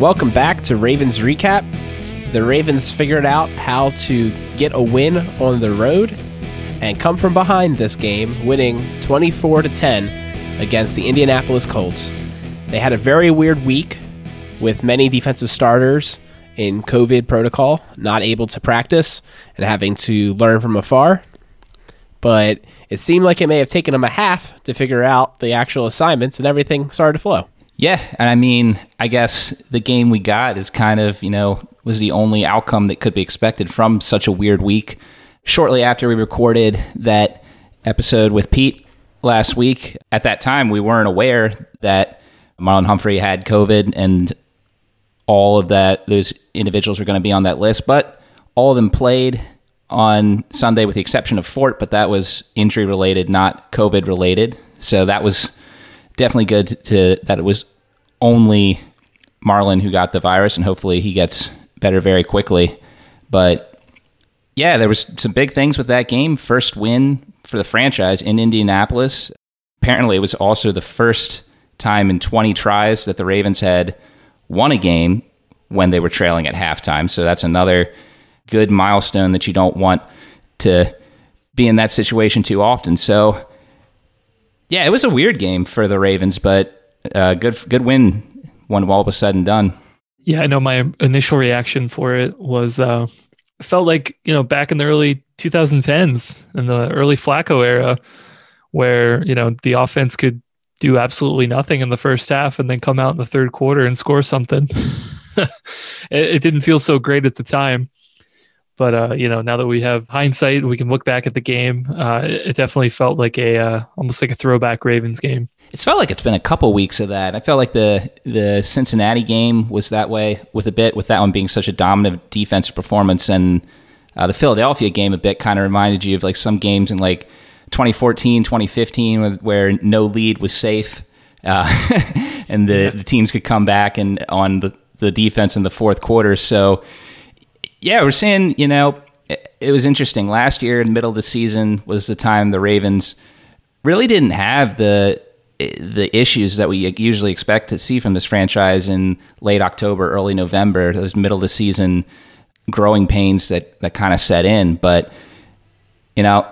Welcome back to Ravens Recap. The Ravens figured out how to get a win on the road and come from behind this game, winning 24 to 10 against the Indianapolis Colts. They had a very weird week with many defensive starters in COVID protocol, not able to practice and having to learn from afar. But it seemed like it may have taken them a half to figure out the actual assignments and everything started to flow. Yeah, and I mean, I guess the game we got is kind of, you know, was the only outcome that could be expected from such a weird week. Shortly after we recorded that episode with Pete last week, at that time we weren't aware that Marlon Humphrey had COVID and all of that those individuals were going to be on that list, but all of them played on Sunday with the exception of Fort, but that was injury related, not COVID related. So that was definitely good to that it was only Marlon who got the virus, and hopefully he gets better very quickly. But yeah, there was some big things with that game. First win for the franchise in Indianapolis. Apparently, it was also the first time in 20 tries that the Ravens had won a game when they were trailing at halftime. So that's another good milestone that you don't want to be in that situation too often. So yeah, it was a weird game for the Ravens, but uh, good good win when all was said and done. Yeah, I know my initial reaction for it was uh, felt like you know back in the early 2010s in the early Flacco era, where you know the offense could do absolutely nothing in the first half and then come out in the third quarter and score something. it, it, didn't feel so great at the time. But uh, you know, now that we have hindsight, we can look back at the game. Uh, it, it, definitely felt like a uh, almost like a throwback Ravens game. It's felt like it's been a couple weeks of that. I felt like the the Cincinnati game was that way with a bit, with that one being such a dominant defensive performance, and uh, the Philadelphia game a bit kind of reminded you of like some games in like 2014, 2015, where no lead was safe, uh, and the, yeah. the teams could come back and on the the defense in the fourth quarter. So yeah, we're seeing, you know, it, was interesting. Last year, in the middle of the season, was the time the Ravens really didn't have the the issues that we usually expect to see from this franchise in late October, early November, those middle of the season growing pains that, that kind of set in. But, you know,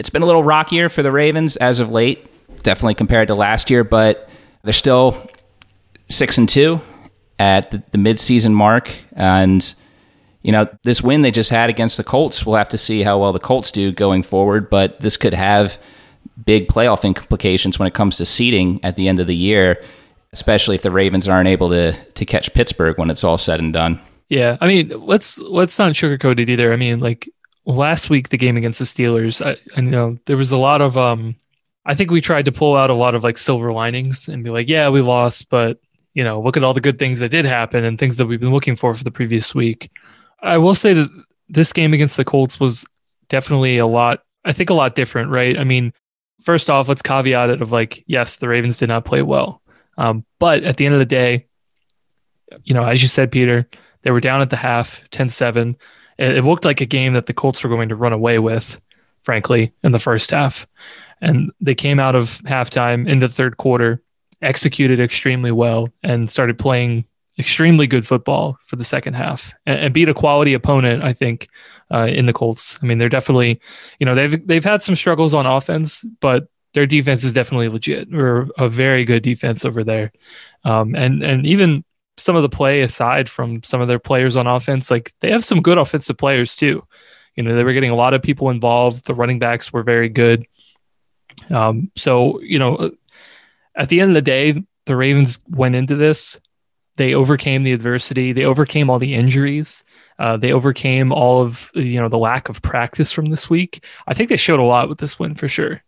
it's been a little rockier for the Ravens as of late, definitely compared to last year, but they're still six and two at the, the midseason mark. And you know, this win they just had against the Colts, we'll have to see how well the Colts do going forward, but this could have big playoff implications when it comes to seeding at the end of the year, especially if the Ravens aren't able to to catch Pittsburgh when it's all said and done. Yeah, I mean, let's let's not sugarcoat it either. I mean, like last week the game against the Steelers, I, I know there was a lot of um I think we tried to pull out a lot of like silver linings and be like, yeah, we lost, but you know, look at all the good things that did happen and things that we've been looking for for the previous week. I will say that this game against the Colts was definitely a lot, I think a lot different, right? I mean, first off, let's caveat it of like, yes, the Ravens did not play well. Um, but at the end of the day, you know, as you said, Peter, they were down at the half 10 7. It, it looked like a game that the Colts were going to run away with, frankly, in the first half. And they came out of halftime in the third quarter, executed extremely well, and started playing extremely good football for the second half and, and beat a quality opponent. I think uh, in the Colts. I mean, they're definitely, you know, they've they've had some struggles on offense, but their defense is definitely legit. Or a very good defense over there, um, and and even some of the play aside from some of their players on offense, like they have some good offensive players too. You know, they were getting a lot of people involved. The running backs were very good. Um, so you know, at the end of the day, the Ravens went into this they overcame the adversity. They overcame all the injuries. Uh, they overcame all of you know the lack of practice from this week. I think they showed a lot with this win for sure.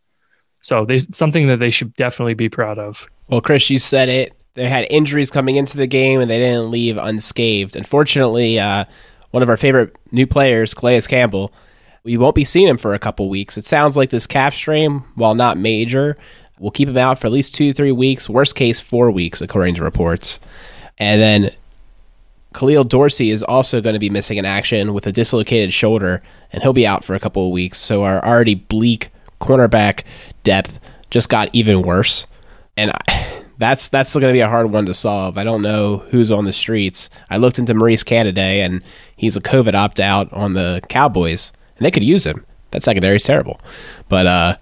So they something that they should definitely be proud of. Well, Chris, you said it. They had injuries coming into the game, and they didn't leave unscathed. Unfortunately, uh, one of our favorite new players, Calais Campbell, we won't be seeing him for a couple weeks. It sounds like this calf strain, while not major, will keep him out for at least two, three weeks. Worst case, four weeks, according to reports. And then Khalil Dorsey is also going to be missing in action with a dislocated shoulder, and he'll be out for a couple of weeks. So our already bleak cornerback depth just got even worse. And I, that's that's going to be a hard one to solve. I don't know who's on the streets. I looked into Maurice Canady, and he's a COVID opt out on the Cowboys, and they could use him. That secondary is terrible, but uh,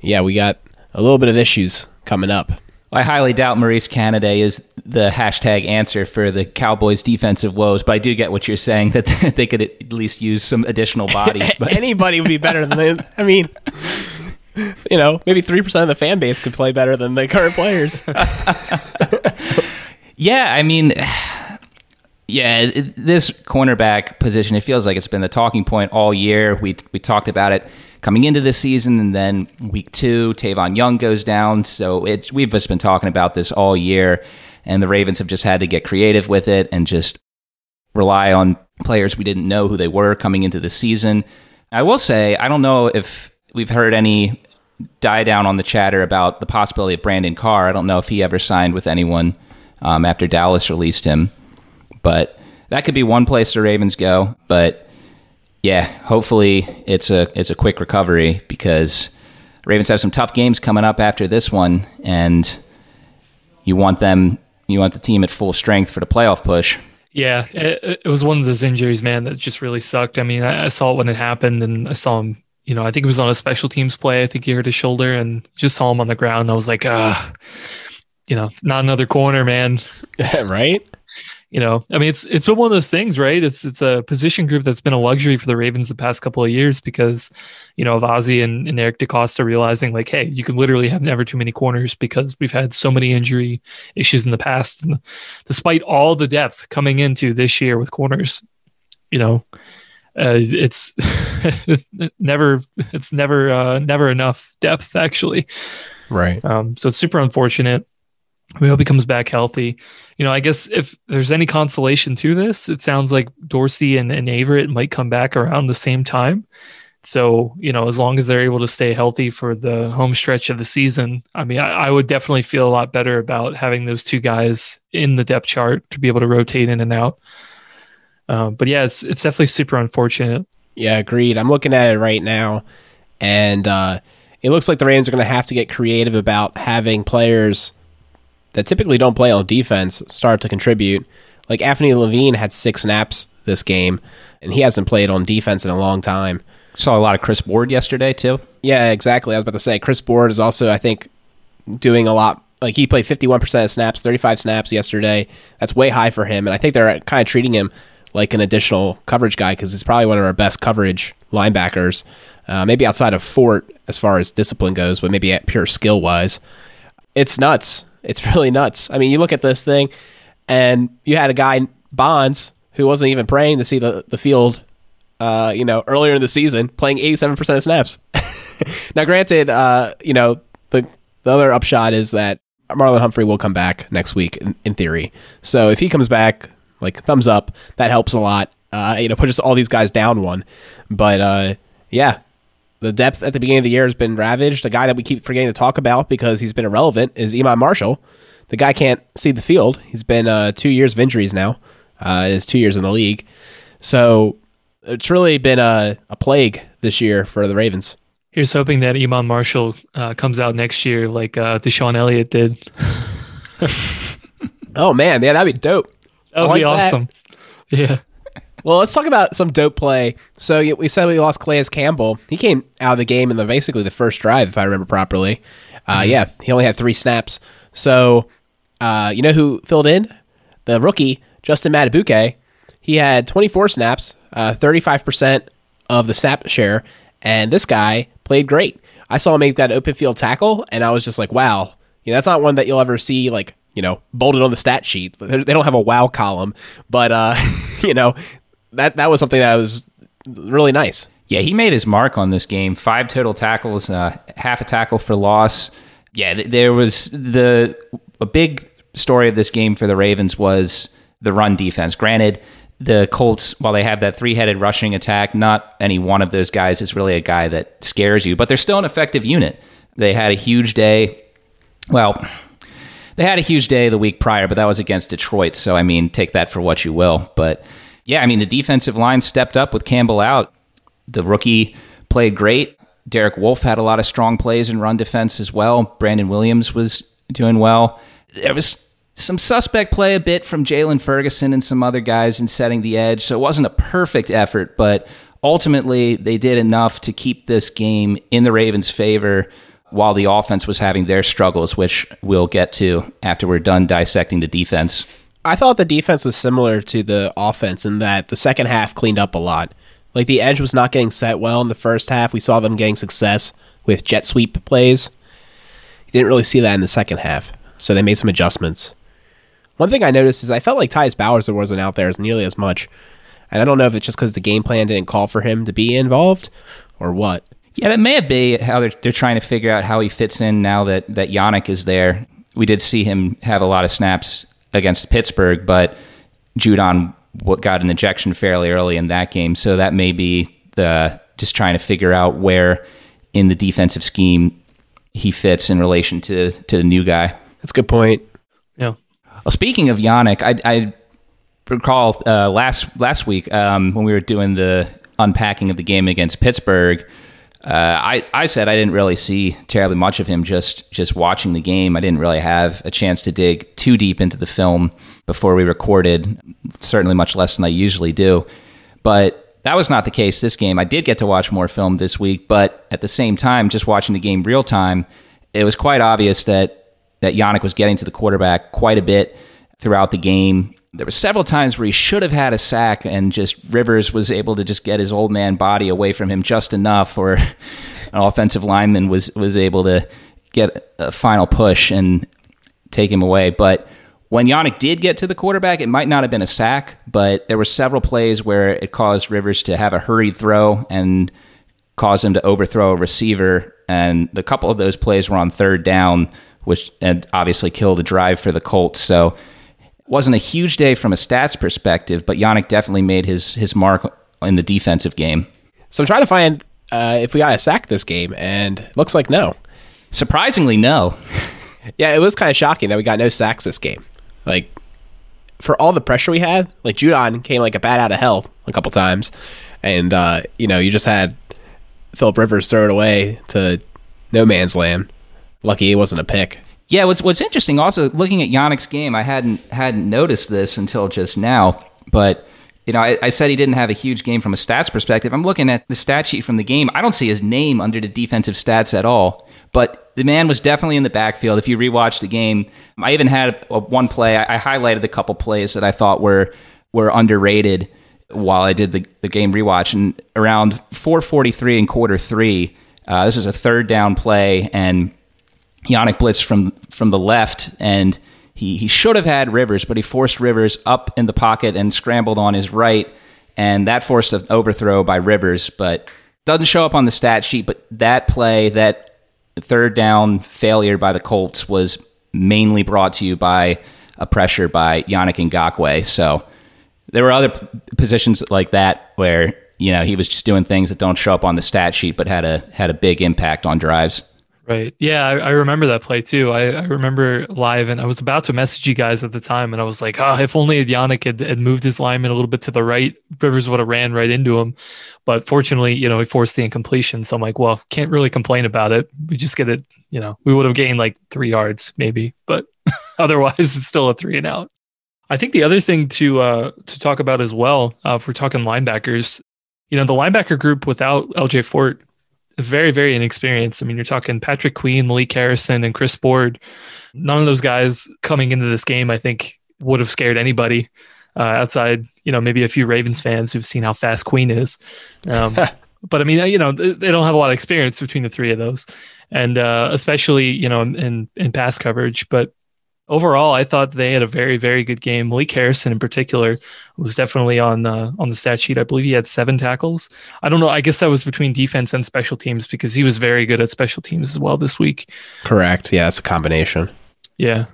yeah, we got a little bit of issues coming up. I highly doubt Maurice Canady is the hashtag answer for the Cowboys' defensive woes, but I do get what you're saying that they could at least use some additional bodies. But anybody would be better than them. I mean, you know, maybe three percent of the fan base could play better than the current players. yeah, I mean, yeah, this cornerback position, it feels like it's been the talking point all year. We we talked about it coming into this season, and then week two, Tavon Young goes down. So it, we've just been talking about this all year, and the Ravens have just had to get creative with it and just rely on players we didn't know who they were coming into the season. I will say, I don't know if we've heard any die down on the chatter about the possibility of Brandon Carr. I don't know if he ever signed with anyone um, after Dallas released him, but that could be one place the Ravens go. But yeah, hopefully it's a it's a quick recovery because Ravens have some tough games coming up after this one, and you want them you want the team at full strength for the playoff push. Yeah, it, it was one of those injuries, man, that just really sucked. I mean, I, I, saw it when it happened, and I saw him. You know, I think it was on a special teams play. I think he hurt his shoulder, and just saw him on the ground. I was like, ah, you know, not another corner, man. right? You know, I mean, it's it's been one of those things, right? It's it's a position group that's been a luxury for the Ravens the past couple of years because, you know, of Ozzie and, and Eric DeCosta realizing like, hey, you can literally have never too many corners because we've had so many injury issues in the past, and despite all the depth coming into this year with corners, you know, uh, it's never it's never uh, never enough depth actually. Right. Um, so it's super unfortunate. We hope he comes back healthy. You know, I guess if there's any consolation to this, it sounds like Dorsey and, and Averett might come back around the same time. So, you know, as long as they're able to stay healthy for the home stretch of the season, I mean, I, I, would definitely feel a lot better about having those two guys in the depth chart to be able to rotate in and out. Um, but yeah, it's it's definitely super unfortunate. Yeah, agreed. I'm looking at it right now, and uh, it looks like the Rams are going to have to get creative about having players that typically don't play on defense start to contribute. Like Anthony Levine had six snaps this game, and he hasn't played on defense in a long time. Saw a lot of Chris Board yesterday too. Yeah, exactly. I was about to say Chris Board is also, I think, doing a lot. Like he played 51% of snaps, 35 snaps yesterday. That's way high for him, and I think they're kind of treating him like an additional coverage guy because he's probably one of our best coverage linebackers. Uh, maybe outside of Fort as far as discipline goes, but maybe at pure skill wise, it's nuts. It's really nuts. I mean, you look at this thing, and you had a guy Bonds who wasn't even praying to see the the field. Uh, you know, earlier in the season, playing eighty seven percent of snaps. now, granted, uh, you know the the other upshot is that Marlon Humphrey will come back next week in, in theory. So if he comes back, like thumbs up, that helps a lot. Uh, you know, pushes all these guys down one. But uh, yeah, the depth at the beginning of the year has been ravaged. The guy that we keep forgetting to talk about because he's been irrelevant is Iman Marshall. The guy can't see the field. He's been uh, two years of injuries now. Uh, is two years in the league, so it's really been a, a plague this year for the Ravens. Here's hoping that Iman Marshall uh, comes out next year like uh, DeShon Elliott did. oh man, yeah, that'd be dope. That would like be awesome. That. Yeah. Well, let's talk about some dope play. So we said we lost Calais Campbell. He came out of the game in the basically the first drive, if I remember properly. Uh, mm-hmm. Yeah, he only had three snaps. So uh, you know who filled in? The rookie Justin Madubuike. He had 24 snaps, uh, 35% of the snap share, and this guy played great. I saw him make that open field tackle, and I was just like, wow. You know, that's not one that you'll ever see like you know bolded on the stat sheet. They don't have a wow column, but uh, you know that that was something that was really nice. Yeah, he made his mark on this game. Five total tackles, uh, half a tackle for loss. Yeah, there was the a big story of this game for the Ravens was the run defense. Granted, the Colts, while they have that three headed rushing attack, not any one of those guys is really a guy that scares you, but they're still an effective unit. They had a huge day. Well, they had a huge day the week prior, but that was against Detroit. So, I mean, take that for what you will. But yeah, I mean, the defensive line stepped up with Campbell out. The rookie played great. Derek Wolfe had a lot of strong plays in run defense as well. Brandon Williams was doing well. there was some suspect play a bit from Jaylon Ferguson and some other guys in setting the edge. So it wasn't a perfect effort, but ultimately they did enough to keep this game in the Ravens' favor while the offense was having their struggles, which we'll get to after we're done dissecting the defense. I thought the defense was similar to the offense in that the second half cleaned up a lot. Like the edge was not getting set well in the first half. We saw them getting success with jet sweep plays. You didn't really see that in the second half, so they made some adjustments. One thing I noticed is I felt like Tyus Bowser wasn't out there as nearly as much. And I don't know if it's just because the game plan didn't call for him to be involved or what. Yeah, that may be how they're, they're trying to figure out how he fits in now that, that Yannick is there. We did see him have a lot of snaps against Pittsburgh, but Judon got an ejection fairly early in that game. So that may be the just trying to figure out where in the defensive scheme he fits in relation to, to the new guy. That's a good point. Yeah. Well, speaking of Yannick, I, I recall uh, last last week um, when we were doing the unpacking of the game against Pittsburgh. Uh, I, I said I didn't really see terribly much of him just just watching the game. I didn't really have a chance to dig too deep into the film before we recorded, certainly much less than I usually do. But that was not the case this game. I did get to watch more film this week, but at the same time, just watching the game real time, it was quite obvious that that Yannick was getting to the quarterback quite a bit throughout the game. There were several times where he should have had a sack, and just Rivers was able to just get his old man body away from him just enough, or an offensive lineman was was able to get a final push and take him away. But when Yannick did get to the quarterback, it might not have been a sack, but there were several plays where it caused Rivers to have a hurried throw and caused him to overthrow a receiver. And a couple of those plays were on third down which and obviously killed a drive for the Colts. So wasn't a huge day from a stats perspective, but Yannick definitely made his his mark in the defensive game. So I'm trying to find uh, if we got a sack this game, and looks like no. Surprisingly, no. yeah, it was kind of shocking that we got no sacks this game. Like for all the pressure we had, like Judon came like a bat out of hell a couple times, and uh, you know you just had Philip Rivers throw it away to no man's land. Lucky it wasn't a pick. Yeah, what's what's interesting also looking at Yannick's game, I hadn't hadn't noticed this until just now, but you know, I, I, said he didn't have a huge game from a stats perspective. I'm looking at the stat sheet from the game. I don't see his name under the defensive stats at all. But the man was definitely in the backfield. If you rewatch the game, I even had a, one play. I, I highlighted a couple plays that I thought were were underrated while I did the, the game rewatch. And around 4:43 in quarter three, uh, this is a third down play, and Yannick blitz from from the left, and he he should have had Rivers, but he forced Rivers up in the pocket and scrambled on his right, and that forced an overthrow by Rivers, but doesn't show up on the stat sheet. But that play, that third down failure by the Colts, was mainly brought to you by a pressure by Yannick Ngakoue. So there were other p- positions like that where you know he was just doing things that don't show up on the stat sheet, but had a had a big impact on drives. Right. Yeah, I, I, remember that play too. I, I, remember live, and I was about to message you guys at the time, and I was like, "Ah, oh, if only Yannick had, had moved his lineman a little bit to the right, Rivers would have ran right into him." But fortunately, you know, he forced the incompletion. So I'm like, "Well, can't really complain about it. We just get it. You know, we would have gained like three yards maybe, but otherwise, it's still a three and out." I think the other thing to uh, to talk about as well, uh, if we're talking linebackers, you know, the linebacker group without LJ Fort very, very inexperienced. I mean, you're talking Patrick Queen, Malik Harrison, and Chris Board. None of those guys coming into this game, I think, would have scared anybody uh, outside, you know, maybe a few Ravens fans who've seen how fast Queen is. Um, but I mean, you know, they don't have a lot of experience between the three of those, and uh, especially, you know, in in pass coverage. But overall, I thought they had a very, very good game. Malik Harrison, in particular, was definitely on uh, on the stat sheet. I believe he had seven tackles. I don't know. I guess that was between defense and special teams because he was very good at special teams as well this week. Correct. Yeah, it's a combination. Yeah,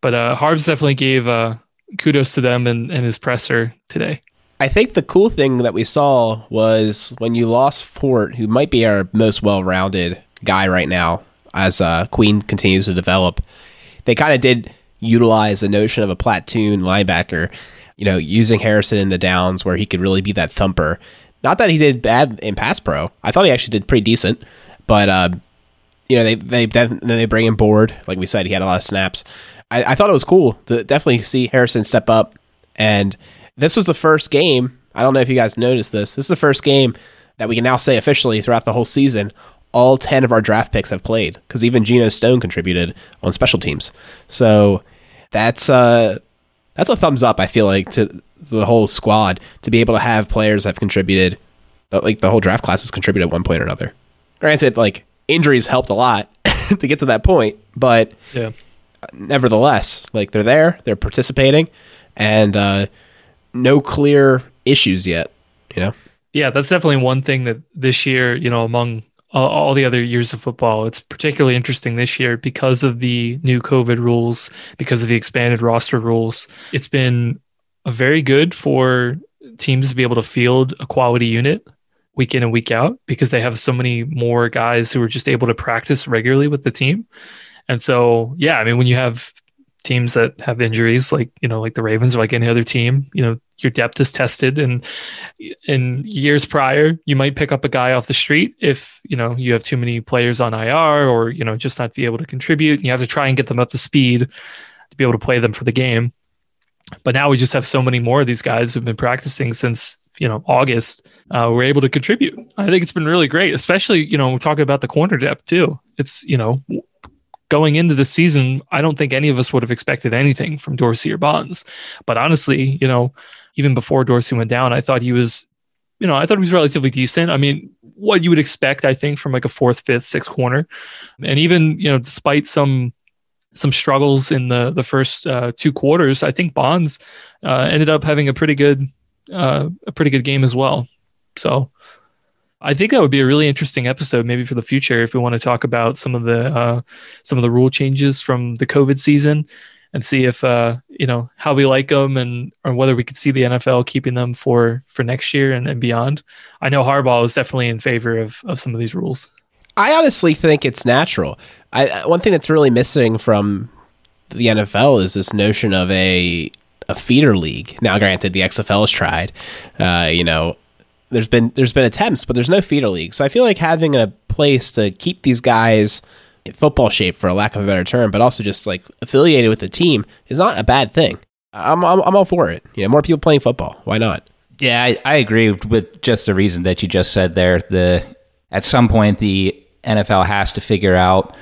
but uh, Harbs definitely gave uh, kudos to them and, and his presser today. I think the cool thing that we saw was when you lost Fort, who might be our most well-rounded guy right now, as uh, Queen continues to develop they kind of did utilize the notion of a platoon linebacker, you know, using Harrison in the downs where he could really be that thumper. Not that he did bad in pass pro. I thought he actually did pretty decent, but uh, you know, they they then they bring him board. Like we said, he had a lot of snaps. I, I thought it was cool to definitely see Harrison step up. And this was the first game. I don't know if you guys noticed this. This is the first game that we can now say officially throughout the whole season. All ten of our draft picks have played because even Geno Stone contributed on special teams. So that's uh that's a thumbs up. I feel like to the whole squad to be able to have players that have contributed, like the whole draft class has contributed at one point or another. Granted, like injuries helped a lot to get to that point, but Yeah. nevertheless, like they're there, they're participating, and uh, no clear issues yet. You know, Yeah, that's definitely one thing that this year, you know, among all, all the other years of football, it's particularly interesting this year because of the new COVID rules, because of the expanded roster rules. It's been very good for teams to be able to field a quality unit week in and week out because they have so many more guys who are just able to practice regularly with the team. And so, yeah, I mean, when you have teams that have injuries like, you know, like the Ravens or like any other team, you know, your depth is tested and in years prior, you might pick up a guy off the street if, you know, you have too many players on IR or, you know, just not be able to contribute. You have to try and get them up to speed to be able to play them for the game. But now we just have so many more of these guys who've been practicing since, you know, August. Uh, we're able to contribute. I think it's been really great, especially, you know, we're talking about the corner depth too. It's, you know, going into the season, I don't think any of us would have expected anything from Dorsey or Bonds. But honestly, you know, even before Dorsey went down, I thought he was, you know, I thought he was relatively decent. I mean, what you would expect, I think, from like a fourth, fifth, sixth corner, and even you know, despite some some struggles in the the first uh, two quarters, I think Bonds uh, ended up having a pretty good uh, a pretty good game as well. So. I think that would be a really interesting episode, maybe for the future, if we want to talk about some of the uh, some of the rule changes from the COVID season, and see if uh, you know how we like them, and or whether we could see the NFL keeping them for for next year and, and beyond. I know Harbaugh is definitely in favor of of some of these rules. I honestly think it's natural. I one thing that's really missing from the NFL is this notion of a a feeder league. Now, granted, the XFL has tried. Uh, you know, there's been there's been attempts, but there's no feeder league. So I feel like having a place to keep these guys football shape, for a lack of a better term, but also just like affiliated with the team is not a bad thing. I'm I'm, I'm all for it. You know, more people playing football. Why not? Yeah, I, I agree with just the reason that you just said there. The at some point the NFL has to figure out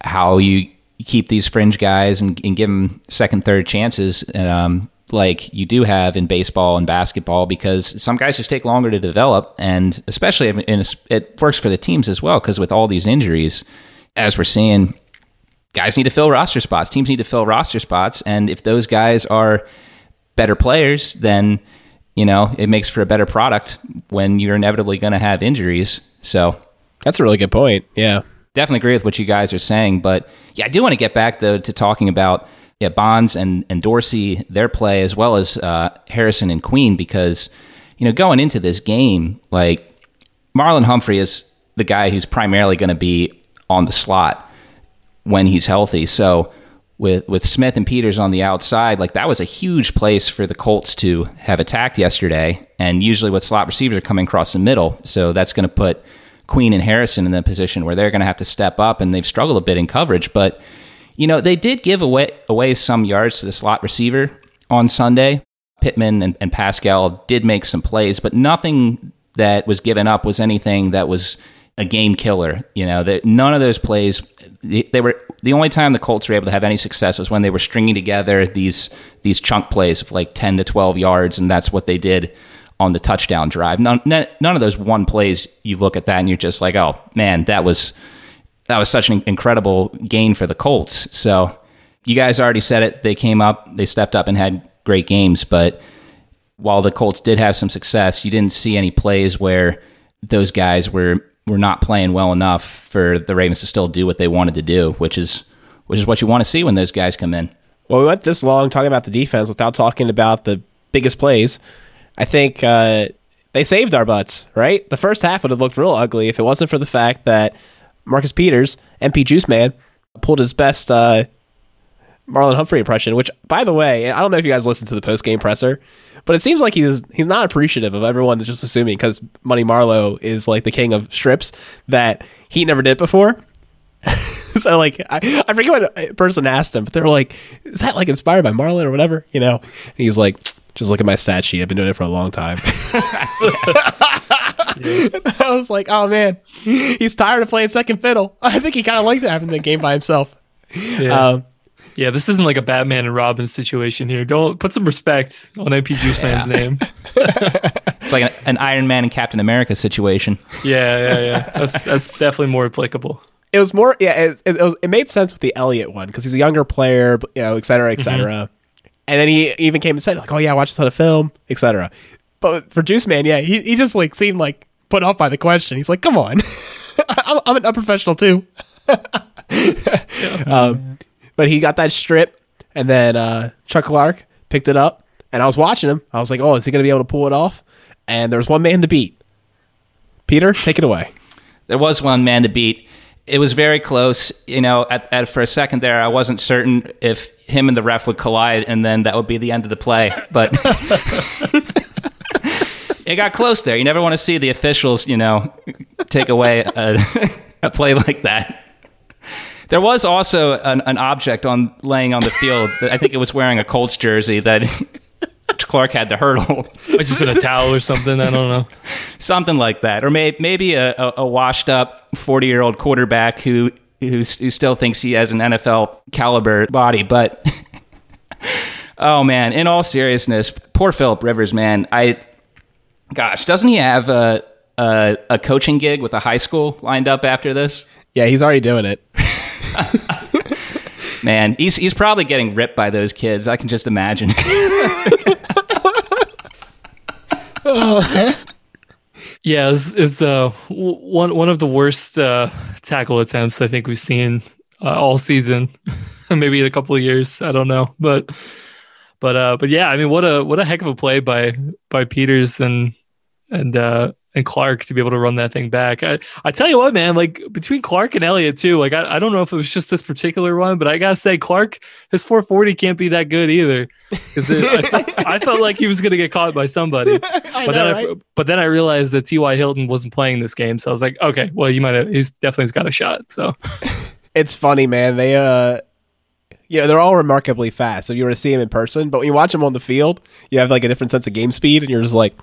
how you keep these fringe guys and, and give them second, third chances, um, like you do have in baseball and basketball, because some guys just take longer to develop, and especially in a, it works for the teams as well, because with all these injuries, as we're seeing, guys need to fill roster spots. Teams need to fill roster spots, and if those guys are better players, then you know it makes for a better product when you're inevitably going to have injuries. So that's a really good point. Yeah, definitely agree with what you guys are saying. But yeah, I do want to get back though to talking about yeah Bonds and and Dorsey their play as well as uh, Harrison and Queen because you know going into this game like Marlon Humphrey is the guy who's primarily going to be on the slot when he's healthy. So with with Smith and Peters on the outside, like that was a huge place for the Colts to have attacked yesterday. And usually with slot receivers are coming across the middle, so that's going to put Queen and Harrison in the position where they're going to have to step up, and they've struggled a bit in coverage. But you know they did give away away some yards to the slot receiver on Sunday. Pittman and, and Pascal did make some plays, but nothing that was given up was anything that was a game killer. You know, that none of those plays they, were the only time the Colts were able to have any success was when they were stringing together these these chunk plays of like ten to twelve yards, and that's what they did on the touchdown drive. None, none of those one plays you look at that and you're just like, oh man, that was that was such an incredible gain for the Colts. So you guys already said it. They came up, they stepped up and had great games, but while the Colts did have some success, you didn't see any plays where those guys were were not playing well enough for the Ravens to still do what they wanted to do, which is which is what you want to see when those guys come in. Well, we went this long talking about the defense without talking about the biggest plays. I think uh, they saved our butts, right? The first half would have looked real ugly if it wasn't for the fact that Marcus Peters, MP Juice Man, pulled his best uh, Marlon Humphrey impression. Which, by the way, I don't know if you guys listened to the post game presser, but it seems like he's he's not appreciative of everyone just assuming because Money Marlowe is like the king of strips that he never did before. so like I, I forget what person asked him, but they're like, "Is that like inspired by Marlon or whatever?" You know? And he's like, "Just look at my stat sheet. I've been doing it for a long time." I was like, "Oh man, he's tired of playing second fiddle." I think he kind of liked having the game by himself. Yeah. Um, yeah, this isn't like a Batman and Robin situation here. Don't put some respect on MP Juice Man's name. it's like an, an, Iron Man and Captain America situation. Yeah, yeah, yeah. That's that's definitely more applicable. It was more, yeah. It, it, was, it made sense with the Elliott one because he's a younger player, you know, et cetera, et cetera. Mm-hmm. And then he even came and said like, "Oh yeah, I watched a ton of film, et cetera." But for Juice Man, yeah, he, he just like seemed like put off by the question. He's like, "Come on, I'm, I'm a professional too." um, but he got that strip, and then uh, Chuck Clark picked it up, and I was watching him. I was like, "Oh, is he going to be able to pull it off?" And there was one man to beat. Peter, take it away. There was one man to beat. It was very close. You know, at, at, for a second there, I wasn't certain if him and the ref would collide, and then that would be the end of the play. But it got close there. You never want to see the officials, you know, take away a, a play like that. There was also an, an object on laying on the field. I think it was wearing a Colts jersey that Clark had to hurdle. Might just been a towel or something. I don't know. something like that, or may, maybe a, a, a washed up forty year old quarterback who, who who still thinks he has an NFL caliber body. But oh man, in all seriousness, poor Philip Rivers, man. I gosh, doesn't he have a a, a coaching gig with a high school lined up after this? Yeah, he's already doing it. Man, he's he's probably getting ripped by those kids. I can just imagine. Yeah, it's, it's uh one one of the worst uh, tackle attempts I think we've seen uh, all season, maybe in a couple of years. I don't know, but but uh, but yeah, I mean, what a what a heck of a play by by Peters and and uh, and Clark to be able to run that thing back. I, I tell you what, man, like between Clark and Elliott too, like I, I don't know if it was just this particular one, but I gotta say Clark, his 440 can't be that good either. Because I, I, felt like he was gonna get caught by somebody. but know, then right? I, but then I realized that T.Y. Hilton wasn't playing this game. So I was like, okay, well you might have he's definitely got a shot. So it's funny, man. They uh you know, they're all remarkably fast. If you were to see them in person, but when you watch them on the field, you have like a different sense of game speed, and you're just like,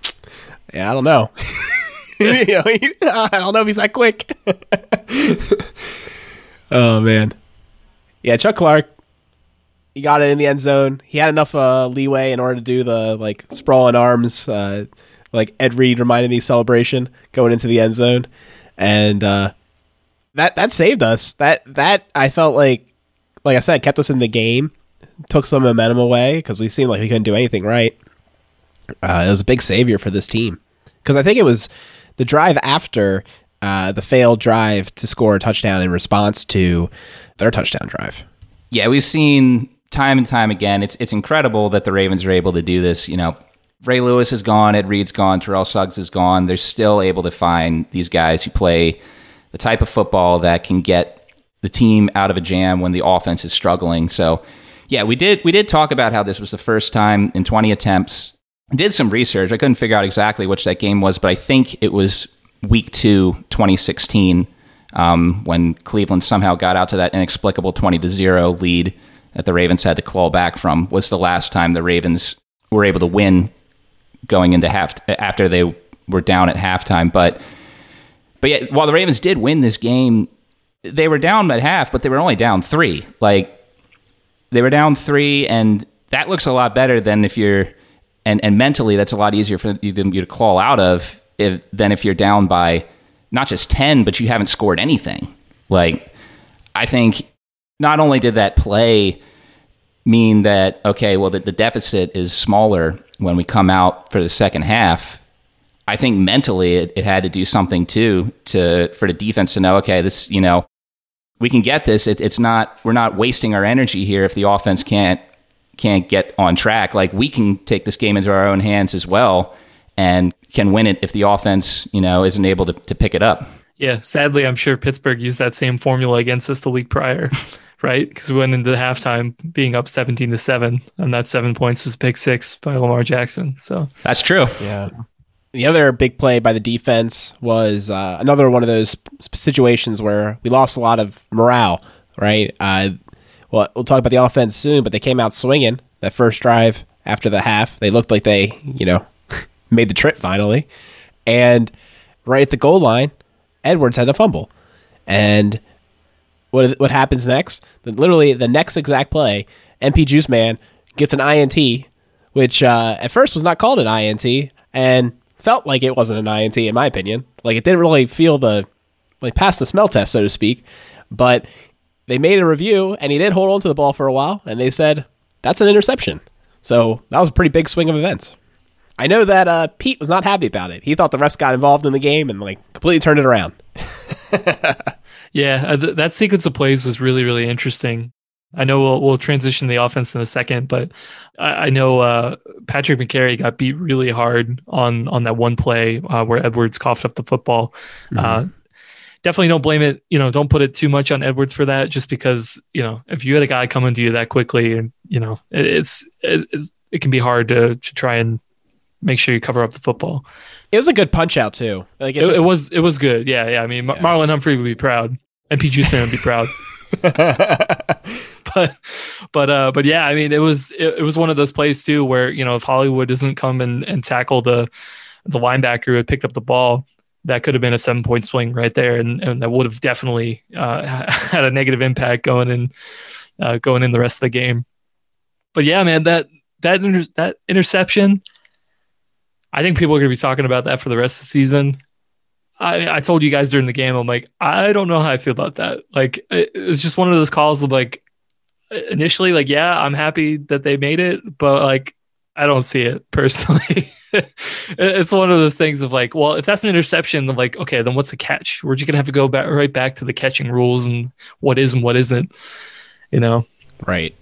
yeah, I don't know. you know, he, I don't know if he's that quick. oh man, yeah, Chuck Clark. He got it in the end zone. He had enough uh, leeway in order to do the like sprawling arms, uh, like Ed Reed reminded me celebration going into the end zone, and uh, that that saved us. That that I felt like, like I said, kept us in the game, took some momentum away because we seemed like we couldn't do anything right. Uh, it was a big savior for this team because I think it was the drive after uh, the failed drive to score a touchdown in response to their touchdown drive. Yeah, we've seen time and time again. It's it's incredible that the Ravens are able to do this. You know, Ray Lewis is gone, Ed Reed's gone, Terrell Suggs is gone. They're still able to find these guys who play the type of football that can get the team out of a jam when the offense is struggling. So, yeah, we did we did talk about how this was the first time in 20 attempts did some research. I couldn't figure out exactly which that game was, but I think it was week two, 2016, um, when Cleveland somehow got out to that inexplicable 20 to 0 lead that the Ravens had to claw back from, was the last time the Ravens were able to win going into half after they were down at halftime. But but yet, while the Ravens did win this game, they were down at half, but they were only down three. Like they were down three, and that looks a lot better than if you're and and mentally that's a lot easier for you to, claw out of if, than if you're down by not just 10 but you haven't scored anything. Like i think not only did that play mean that okay well the, the deficit is smaller when we come out for the second half i think mentally it, it had to do something too to for the defense to know okay this you know we can get this. It, it's not we're not wasting our energy here if the offense can't can't get on track, like we can take this game into our own hands as well and can win it if the offense, you know, isn't able to, to pick it up. Yeah, sadly, I'm sure Pittsburgh used that same formula against us the week prior, right? Because we went into the halftime being up 17 to seven, and that seven points was pick six by Lamar Jackson. So that's true. Yeah. The other big play by the defense was uh, another one of those situations where we lost a lot of morale, right? Uh, well, we'll talk about the offense soon, but they came out swinging that first drive after the half. They looked like they, you know, made the trip finally. And right at the goal line, Edwards had a fumble. And what what happens next? Literally, the next exact play, MP Juice Man gets an INT, which uh, at first was not called an INT and felt like it wasn't an INT in my opinion. Like it didn't really feel the like pass the smell test, so to speak. But they made a review, and he did hold on to the ball for a while, and they said that's an interception. So that was a pretty big swing of events. I know that uh, Pete was not happy about it. He thought the refs got involved in the game and like completely turned it around. yeah, uh, th- that sequence of plays was really really interesting. I know we'll we'll transition the offense in a second, but I, I know uh, Patrick Mekari got beat really hard on on that one play uh, where Edwards coughed up the football. Mm-hmm. Definitely don't blame it. You know, don't put it too much on Edwards for that, just because you know if you had a guy coming to you that quickly, and you know it, it's it, it can be hard to to try and make sure you cover up the football. It was a good punch out too. Like it, it, just, it was it was good. Yeah, yeah. I mean, yeah. Marlon Humphrey would be proud. MP Juice Man would be proud. but but uh but yeah, I mean it was it, it, was one of those plays too where, you know, if Hollywood doesn't come and, and tackle the the linebacker who had picked up the ball, that could have been a seven point swing right there and, and that would have definitely uh, had a negative impact going in uh, going in the rest of the game. But yeah, man, that that inter- that interception I think people are going to be talking about that for the rest of the season. I, I told you guys during the game, I'm like, I don't know how I feel about that. Like, it's just one of those calls of like, initially, like, yeah, I'm happy that they made it, but like, I don't see it personally. it's one of those things of like, well, if that's an interception, I'm like, okay, then what's the catch? We're just gonna have to go back right back to the catching rules and what is and what isn't, you know? Right.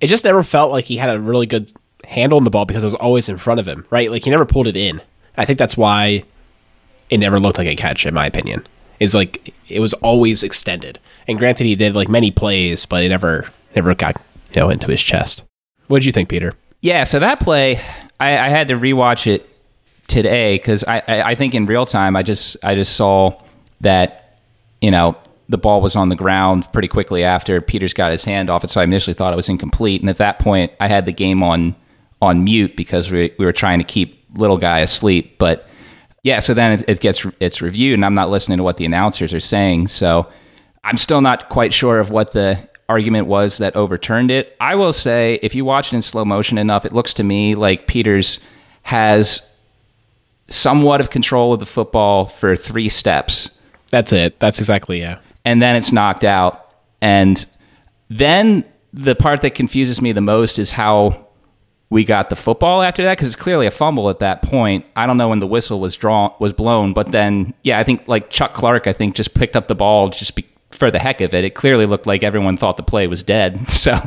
It just never felt like he had a really good handle on the ball because it was always in front of him, right? Like he never pulled it in. I think that's why it never looked like a catch, in my opinion. Is like it was always extended. And granted, he did like many plays, but it never never got you know into his chest. What did you think, Peter? Yeah, so that play, I, I had to rewatch it today because I, I, I think in real time I just I just saw that you know the ball was on the ground pretty quickly after Peters got his hand off it, so I initially thought it was incomplete. And at that point, I had the game on on mute because we, we were trying to keep little guy asleep. But yeah, so then it, it gets it's reviewed, and I'm not listening to what the announcers are saying. So I'm still not quite sure of what the argument was that overturned it. I will say, if you watch it in slow motion enough, it looks to me like Peters has somewhat of control of the football for three steps. That's it. That's exactly yeah. And then it's knocked out, and then the part that confuses me the most is how we got the football after that because it's clearly a fumble at that point. I don't know when the whistle was drawn was blown, but then yeah, I think like Chuck Clark, I think just picked up the ball just be, for the heck of it. It clearly looked like everyone thought the play was dead. So.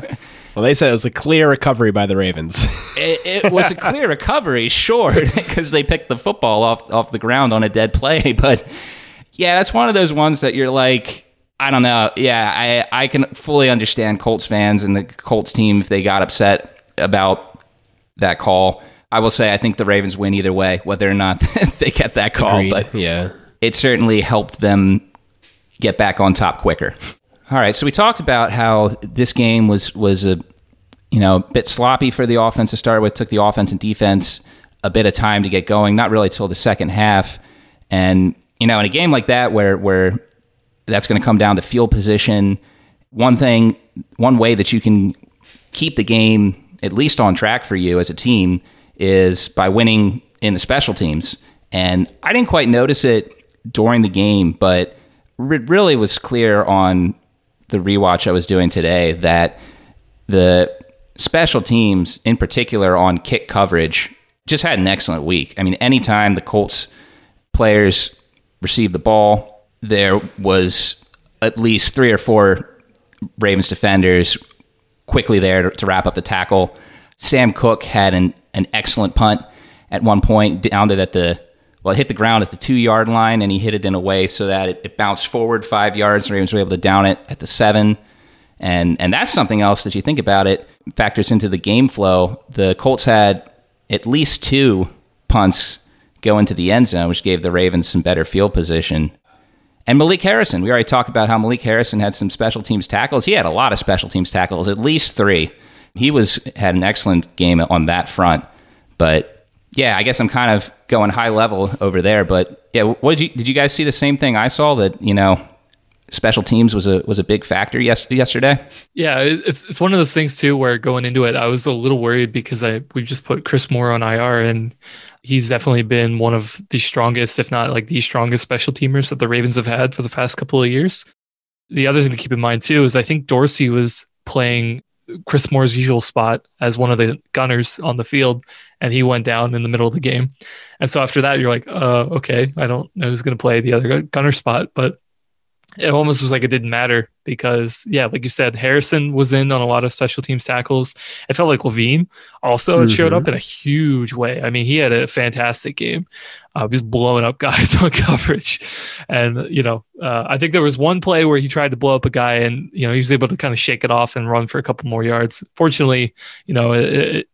Well, they said it was a clear recovery by the Ravens. it, it, was a clear recovery, sure, because they picked the football off off the ground on a dead play. But yeah, that's one of those ones that you're like, I don't know. Yeah, I I can fully understand Colts fans and the Colts team if they got upset about that call. I will say I think the Ravens win either way, whether or not they get that call. Agreed. But yeah, it certainly helped them get back on top quicker. All right, so we talked about how this game was was a you know a bit sloppy for the offense to start with. Took the offense and defense a bit of time to get going. Not really till the second half, and you know in a game like that where where that's going to come down to field position. One thing, one way that you can keep the game at least on track for you as a team is by winning in the special teams. And I didn't quite notice it during the game, but it really was clear on the rewatch I was doing today that the special teams, in particular on kick coverage, just had an excellent week. I mean, anytime the Colts players received the ball, there was at least three or four Ravens defenders quickly there to, wrap up the tackle. Sam Koch had an, an excellent punt at one point, downed it at the well, it hit the ground at the two yard line, and he hit it in a way so that it, it bounced forward five yards. The Ravens were able to down it at the seven, and and that's something else that you think about it factors into the game flow. The Colts had at least two punts go into the end zone, which gave the Ravens some better field position. And Malik Harrison, we already talked about how Malik Harrison had some special teams tackles. He had a lot of special teams tackles, at least three. He was had an excellent game on that front. But yeah, I guess I'm kind of going high level over there. But yeah, what did you did you guys see the same thing I saw that you know special teams was a was a big factor yes, yesterday. Yeah, it's it's one of those things too where going into it, I was a little worried because I we just put Chris Moore on IR and he's definitely been one of the strongest, if not like the strongest special teamers that the Ravens have had for the past couple of years. The other thing to keep in mind too is I think Dorsey was playing Chris Moore's usual spot as one of the gunners on the field, and he went down in the middle of the game. And so after that, you're like, uh, okay, I don't know who's going to play the other gunner spot, but it almost was like it didn't matter because yeah, like you said, Harrison was in on a lot of special teams tackles. It felt like Levine also mm-hmm. showed up in a huge way. I mean, he had a fantastic game. Uh, just blowing up guys on coverage, and you know, uh, I think there was one play where he tried to blow up a guy, and you know, he was able to kind of shake it off and run for a couple more yards. Fortunately, you know, it, it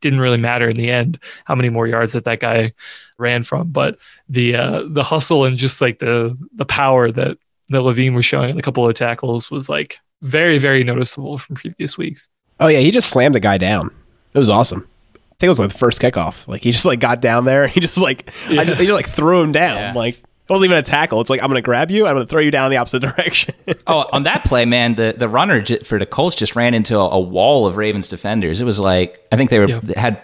didn't really matter in the end how many more yards that that guy ran from, but the uh, the hustle and just like the the power that that Levine was showing a couple of tackles was like very, very noticeable from previous weeks. Oh yeah, he just slammed a guy down. It was awesome. I think it was like the first kickoff. Like he just like got down there. He just like yeah. I just, he just like threw him down. Yeah. Like it wasn't even a tackle. It's like I'm going to grab you. I'm going to throw you down in the opposite direction. oh, on that play, man, the the runner for the Colts just ran into a, a wall of Ravens defenders. It was like I think they were yeah. had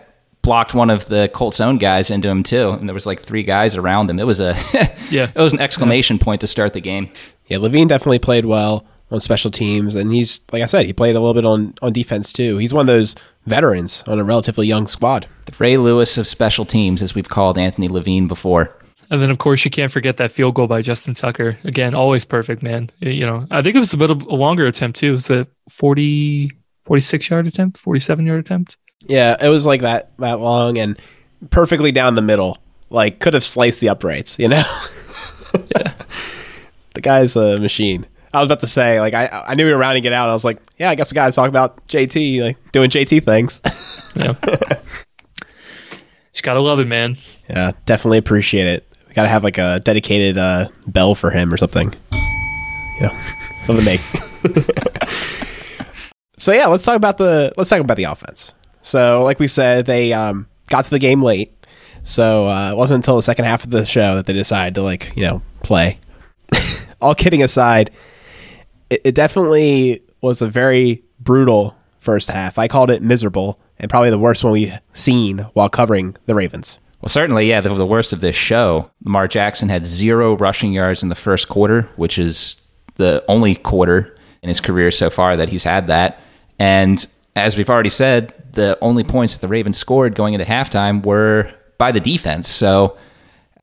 blocked one of the Colts own guys into him too, and there was like three guys around him. It was a yeah, it was an exclamation point to start the game. Yeah, Levine definitely played well on special teams, and he's like I said, he played a little bit on on defense too. He's one of those veterans on a relatively young squad. The Ray Lewis of special teams, as we've called Anthony Levine before. And then, of course, you can't forget that field goal by Justin Tucker. Again, always perfect, man. You know, I think it was a bit of a longer attempt too. It was a 40, 46 yard attempt, 47 yard attempt. Yeah, it was like that that long and perfectly down the middle. Like could have sliced the uprights, you know? yeah. The guy's a machine. I was about to say, like, I I knew we were rounding it out. I was like, yeah, I guess we got to talk about JT, like doing JT things. yeah, just gotta love it, man. Yeah, definitely appreciate it. We gotta have like a dedicated uh, bell for him or something. You know, love the make. so yeah, let's talk about the let's talk about the offense. So, like we said, they um, got to the game late. So uh, it wasn't until the second half of the show that they decided to like you know play all kidding aside, it, it definitely was a very brutal first half. I called it miserable and probably the worst one we've seen while covering the Ravens. Well, certainly, yeah, the, the, worst of this show. Lamar Jackson had zero rushing yards in the first quarter, which is the only quarter in his career so far that he's had that. And as we've already said, the only points that the Ravens scored going into halftime were by the defense. So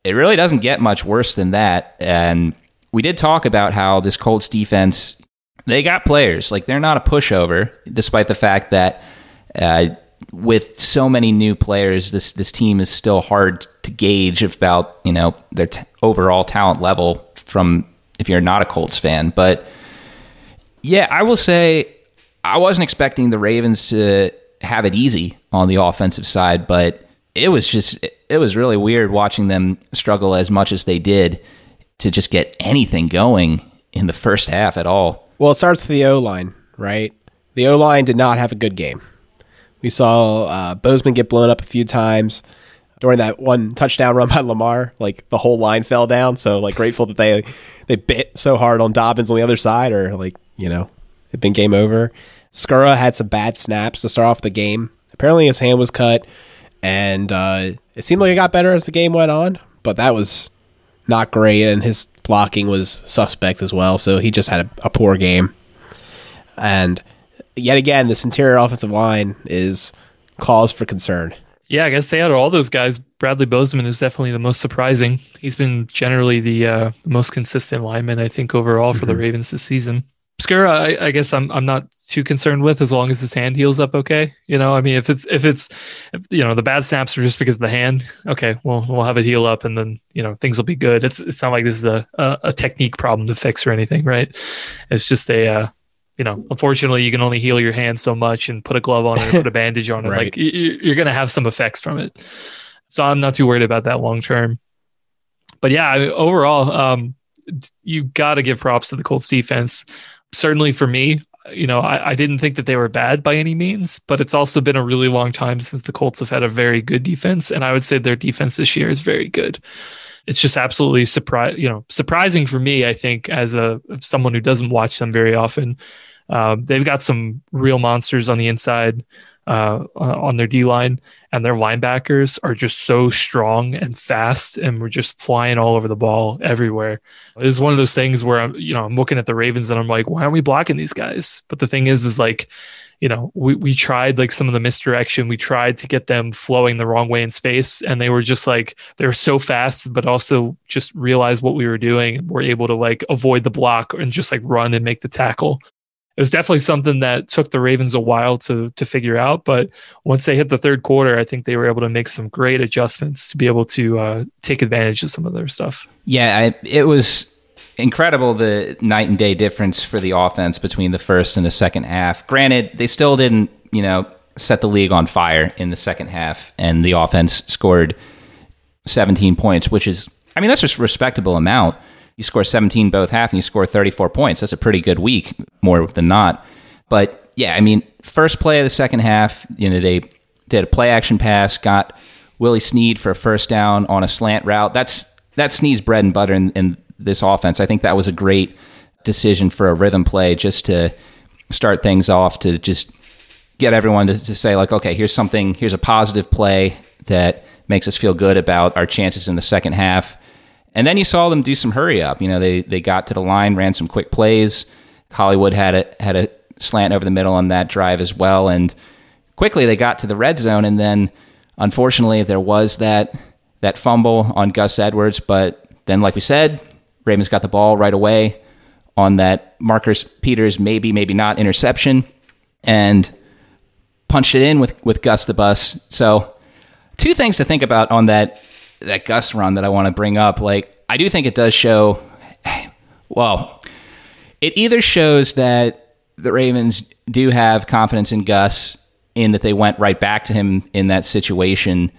it really doesn't get much worse than that. And we did talk about how this Colts defense they got players like they're not a pushover, despite the fact that uh, with so many new players, this this team is still hard to gauge about you know their t- overall talent level from if you're not a Colts fan. But yeah, I will say I wasn't expecting the Ravens to have it easy on the offensive side, but it was just it was really weird watching them struggle as much as they did to just get anything going in the first half at all. Well, it starts with the O line, right? The O line did not have a good game. We saw uh, Bozeman get blown up a few times during that one touchdown run by Lamar. Like the whole line fell down. So like grateful that they they bit so hard on Dobbins on the other side, or like you know it'd been game over. Skura had some bad snaps to start off the game. Apparently his hand was cut, and uh, it seemed like it got better as the game went on. But that was not great, and his blocking was suspect as well. So he just had a, a poor game. And yet again, this interior offensive line is cause for concern. Yeah, I guess say out of all those guys, Bradley Bozeman is definitely the most surprising. He's been generally the, uh, most consistent lineman, I think, overall for mm-hmm. the Ravens this season. Skura, I, I, guess I'm I'm not too concerned with as long as his hand heals up okay. You know, I mean, if it's if it's if, you know the bad snaps are just because of the hand, okay, well we'll have it heal up and then you know things will be good. It's it's not like this is a a, a technique problem to fix or anything, right? It's just a uh, you know, unfortunately, you can only heal your hand so much and put a glove on it put a bandage on it. right. Like you're going to have some effects from it. So I'm not too worried about that long term. But yeah, I mean, overall, um, you got to give props to the Colts defense. Certainly for me, you know, I, I, didn't think that they were bad by any means, but it's also been a really long time since the Colts have had a very good defense, and I would say their defense this year is very good. It's just absolutely surprise, you know, surprising for me. I think as a someone who doesn't watch them very often, um, they've got some real monsters on the inside uh, on their D line, and their linebackers are just so strong and fast, and we're just flying all over the ball everywhere. It's one of those things where I'm, you know, I'm looking at the Ravens and I'm like, why aren't we blocking these guys? But the thing is, is like, you know, we, we tried like some of the misdirection. We tried to get them flowing the wrong way in space, and they were just like they were so fast, but also just realized what we were doing. We're able to like avoid the block and just like run and make the tackle it was definitely something that took the Ravens a while to to figure out. But once they hit the third quarter, I think they were able to make some great adjustments to be able to uh, take advantage of some of their stuff. Yeah, I, it was incredible the night and day difference for the offense between the first and the second half. Granted, they still didn't, you know, set the league on fire in the second half, and the offense scored 17 points, which is, I mean, that's just a respectable amount you score 17 both half and you score 34 points. That's a pretty good week, more than not. But yeah, I mean, first play of the second half, you know, they did a play action pass, got Willie Snead for a first down on a slant route. That's that's Snead's bread and butter in, in this offense. I think that was a great decision for a rhythm play just to start things off to just get everyone to, to say like, okay, here's something, here's a positive play that makes us feel good about our chances in the second half. And then you saw them do some hurry up. You know, they they got to the line, ran some quick plays. Hollywood had a had a slant over the middle on that drive as well, and quickly they got to the red zone. And then, unfortunately, there was that that fumble on Gus Edwards. But then, like we said, Ravens got the ball right away on that Marcus Peters maybe maybe not interception, and punched it in with with Gus the bus. So, two things to think about on that that Gus run that I want to bring up. Like, I do think it does show. Well, it either shows that the Ravens do have confidence in Gus in that they went right back to him in that situation,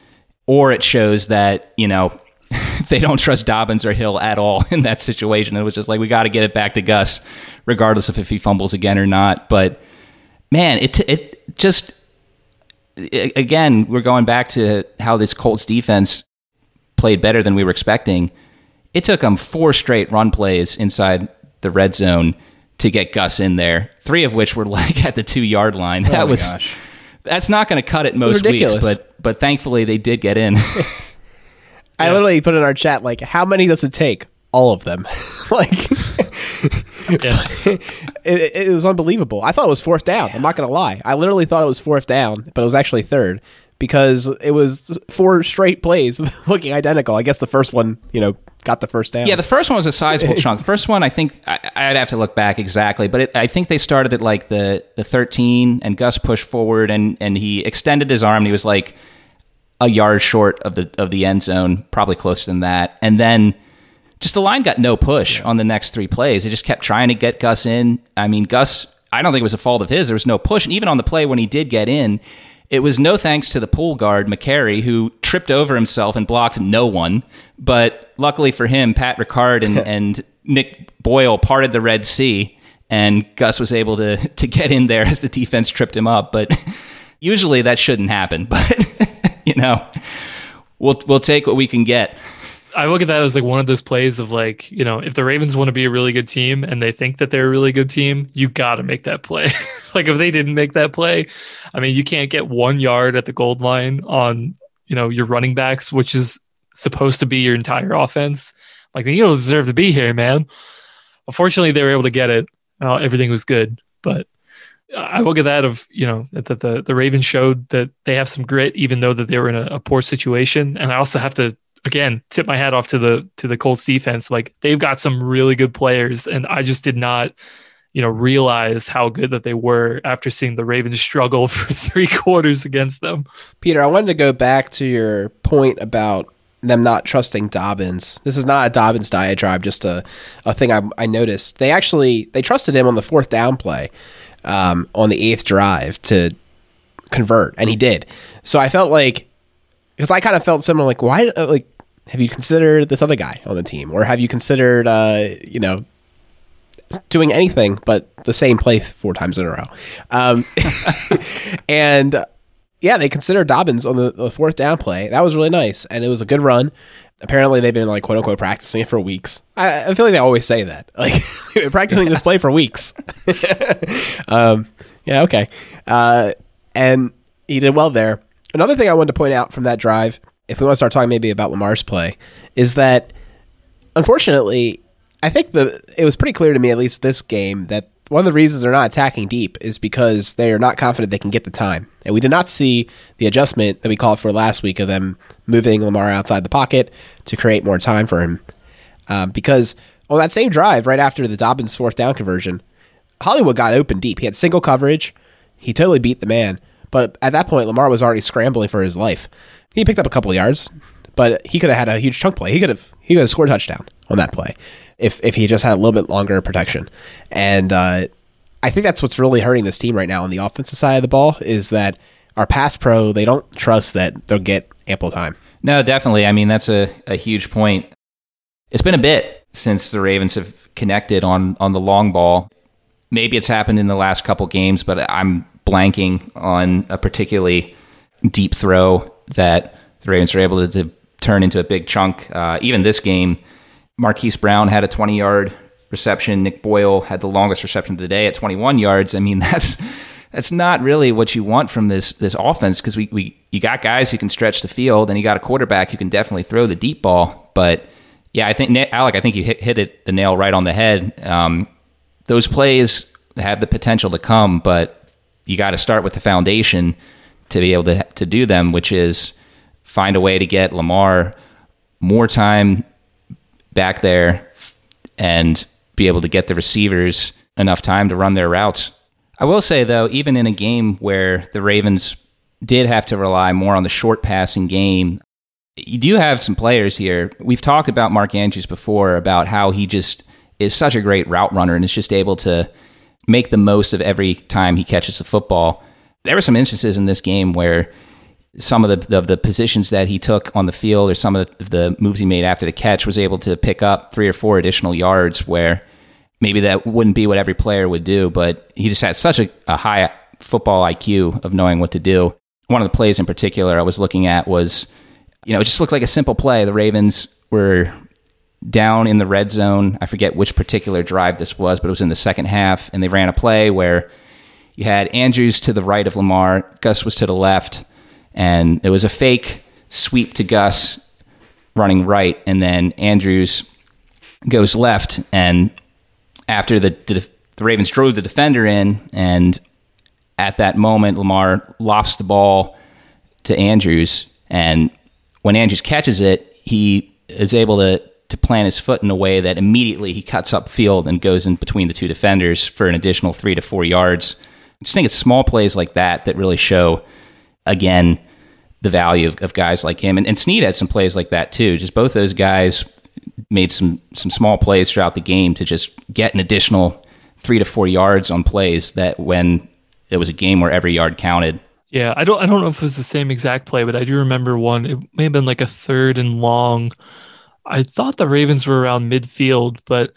or it shows that you know they don't trust Dobbins or Hill at all in that situation. It was just like we got to get it back to Gus, regardless of if he fumbles again or not. But man, it it just again we're going back to how this Colts defense played better than we were expecting. It took them four straight run plays inside the red zone to get Gus in there. Three of which were like at the two yard line. Oh that oh was gosh. that's not going to cut it most it weeks, but but thankfully they did get in. I literally put in our chat like, how many does it take? All of them. like, it, it, was unbelievable. I thought it was fourth down. I'm not going to lie. I literally thought it was fourth down, but it was actually third because it was four straight plays looking identical. I guess the first one, you know, got the first down. Yeah, the first one was a sizable chunk. First one, I think I, would have to look back exactly, but it, I think they started at like the the 13, and Gus pushed forward and and he extended his arm. and He was like a yard short of the of the end zone, probably closer than that, and then. Just the line got no push yeah. on the next three plays. They just kept trying to get Gus in. I mean, Gus, I don't think it was a fault of his. There was no push. And even on the play when he did get in, it was no thanks to the pool guard, Mekari, who tripped over himself and blocked no one. But luckily for him, Pat Ricard and, and Nick Boyle parted the Red Sea, and Gus was able to, to get in there as the defense tripped him up. But usually that shouldn't happen. But, you know, we'll, we'll take what we can get. I look at that as like one of those plays of like, you know, if the Ravens want to be a really good team and they think that they're a really good team, you got to make that play. like if they didn't make that play, I mean, you can't get one yard at the gold line on, you know, your running backs, which is supposed to be your entire offense. Like you don't deserve to be here, man. Unfortunately, they were able to get it. Uh, everything was good, but I look at that of you know that the, the the Ravens showed that they have some grit, even though that they were in a, a poor situation. And I also have to again tip my hat off to the to the Colts defense. Like they've got some really good players, and I just did not, you know, realize how good that they were after seeing the Ravens struggle for three quarters against them. Peter, I wanted to go back to your point about them not trusting Dobbins. This is not a Dobbins diatribe, just a, a thing I, I noticed. They actually they trusted him on the fourth down play um, on the eighth drive to convert, and he did. So I felt like because I kind of felt similar. Like, why? Like, have you considered this other guy on the team, or have you considered, uh, you know, doing anything but the same play four times in a row? Um, and uh, yeah, they considered Dobbins on the, the fourth down play. That was really nice, and it was a good run. Apparently, they've been like quote unquote practicing it for weeks. I, I feel like they always say that, like practicing this play for weeks. um, yeah, okay, uh, and he did well there. Another thing I wanted to point out from that drive, if we want to start talking maybe about Lamar's play, is that unfortunately, I think the it was pretty clear to me at least this game that one of the reasons they're not attacking deep is because they are not confident they can get the time. And we did not see the adjustment that we called for last week of them moving Lamar outside the pocket to create more time for him. Um, because on that same drive, right after the Dobbins fourth down conversion, Hollywood got open deep. He had single coverage. He totally beat the man. But at that point, Lamar was already scrambling for his life. He picked up a couple of yards, but he could have had a huge chunk play. He could have he could have scored a touchdown on that play if if he just had a little bit longer protection. And uh, I think that's what's really hurting this team right now on the offensive side of the ball is that our pass pro they don't trust that they'll get ample time. No, definitely. I mean, that's a, a huge point. It's been a bit since the Ravens have connected on, on the long ball. Maybe it's happened in the last couple games, but I'm blanking on a particularly deep throw that the Ravens were able to, to turn into a big chunk. Uh, even this game, Marquise Brown had a 20 yard reception. Nick Boyle had the longest reception of the day at 21 yards. I mean, that's that's not really what you want from this this offense because we, we you got guys who can stretch the field and you got a quarterback who can definitely throw the deep ball. But yeah, I think Alec, I think you hit, hit it the nail right on the head. Um, those plays have the potential to come, but you got to start with the foundation to be able to to do them, which is find a way to get Lamar more time back there and be able to get the receivers enough time to run their routes. I will say though, even in a game where the Ravens did have to rely more on the short passing game, you do have some players here. We've talked about Mark Andrews before about how he just is such a great route runner and is just able to make the most of every time he catches the football. There were some instances in this game where some of the, of the positions that he took on the field or some of the, moves he made after the catch was able to pick up three or four additional yards where maybe that wouldn't be what every player would do, but he just had such a, a high football IQ of knowing what to do. One of the plays in particular I was looking at was, you know, it just looked like a simple play. The Ravens were down in the red zone. I forget which particular drive this was, but it was in the second half, and they ran a play where you had Andrews to the right of Lamar, Gus was to the left, and it was a fake sweep to Gus running right, and then Andrews goes left, and after the the Ravens drove the defender in, and at that moment, Lamar lofts the ball to Andrews, and when Andrews catches it, he is able to to plant his foot in a way that immediately he cuts up field and goes in between the two defenders for an additional three to four yards. I just think it's small plays like that that really show, again, the value of, of guys like him. And, and Snead had some plays like that too. Just both those guys made some some small plays throughout the game to just get an additional three to four yards on plays that when it was a game where every yard counted. Yeah, I don't I don't know if it was the same exact play, but I do remember one. It may have been like a third and long. I thought the Ravens were around midfield, but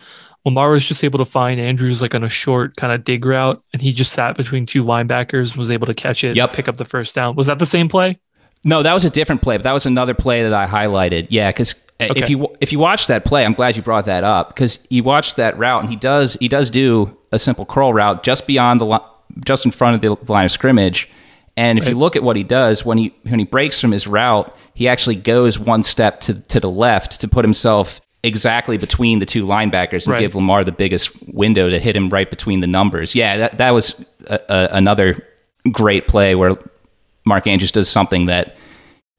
Lamar was just able to find Andrews like on a short kind of dig route, and he just sat between two linebackers and was able to catch it, yep. pick up the first down. Was that the same play? No, that was a different play, but that was another play that I highlighted. Yeah, because uh, okay. if you if you watch that play, I'm glad you brought that up because you watched that route, and he does he does do a simple curl route just beyond the just in front of the line of scrimmage. And if right. you look at what he does when he when he breaks from his route, he actually goes one step to to the left to put himself exactly between the two linebackers and right. give Lamar the biggest window to hit him right between the numbers. Yeah, that that was a, a, another great play where Mark Andrews does something that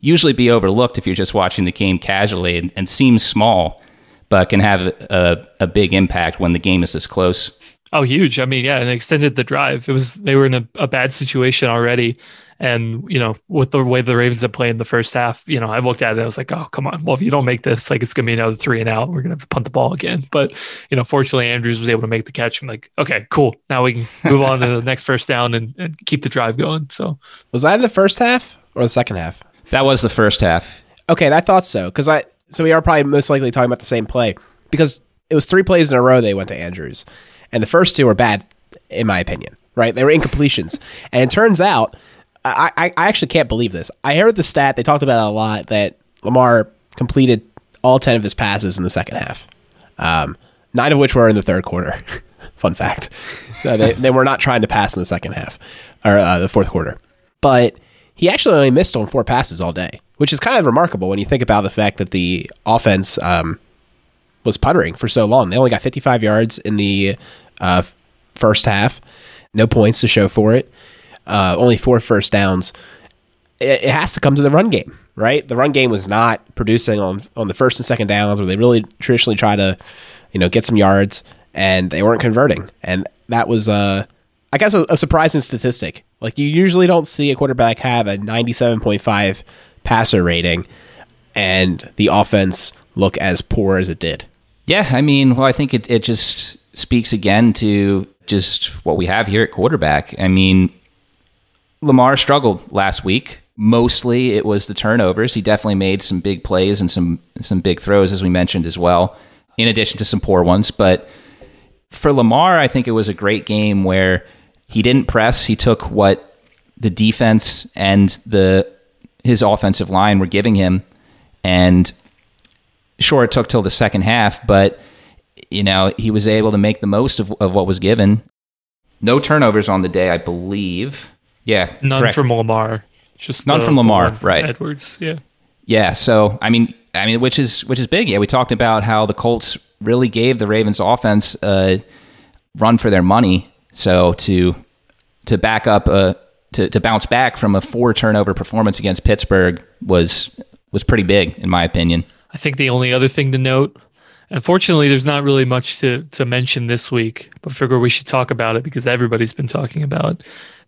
usually be overlooked if you're just watching the game casually and, and seems small, but can have a, a big impact when the game is this close. Oh, huge! I mean, yeah, and extended the drive. It was they were in a, a bad situation already, and you know, with the way the Ravens have played in the first half, you know, I looked at it. And I was like, oh, come on. Well, if you don't make this, like, it's gonna be another three and out. We're gonna have to punt the ball again. But you know, fortunately, Andrews was able to make the catch. I'm like, okay, cool. Now we can move on to the next first down and, and keep the drive going. So was that in the first half or the second half? That was the first half. Okay, I thought so because I so we are probably most likely talking about the same play because it was three plays in a row they went to Andrews, and the first two were bad in my opinion. Right, they were incompletions, and it turns out I, I, I actually can't believe this. I heard the stat they talked about it a lot that Lamar completed all ten of his passes in the second half, um, nine of which were in the third quarter. Fun fact, so they they were not trying to pass in the second half or uh, the fourth quarter, but he actually only missed on four passes all day, which is kind of remarkable when you think about the fact that the offense um, was puttering for so long. They only got 55 yards in the uh, first half, no points to show for it, uh, only four first downs. It, it, has to come to the run game, right? The run game was not producing on on the first and second downs where they really traditionally try to, you know, get some yards, and they weren't converting, and that was uh I guess a, a, surprising statistic. Like you usually don't see a quarterback have a 97.5 passer rating and the offense look as poor as it did. Yeah, I mean, well, I think it, it just speaks again to just what we have here at quarterback. I mean, Lamar struggled last week. Mostly it was the turnovers. He definitely made some big plays and some some big throws as we mentioned as well, in addition to some poor ones, but for Lamar, I think it was a great game where he didn't press. He took what the defense and the his offensive line were giving him, and sure, it took till the second half, but you know he was able to make the most of, of what was given. No turnovers on the day, I believe. Yeah, none correct. from Lamar. Just none the, from Lamar, right? Edwards, yeah, yeah. So I mean, I mean, which is which is big. Yeah, we talked about how the Colts really gave the Ravens offense a run for their money. So to to back up a to, to bounce back from a four turnover performance against Pittsburgh was was pretty big in my opinion. I think the only other thing to note, unfortunately, there's not really much to to mention this week, but I figure we should talk about it because everybody's been talking about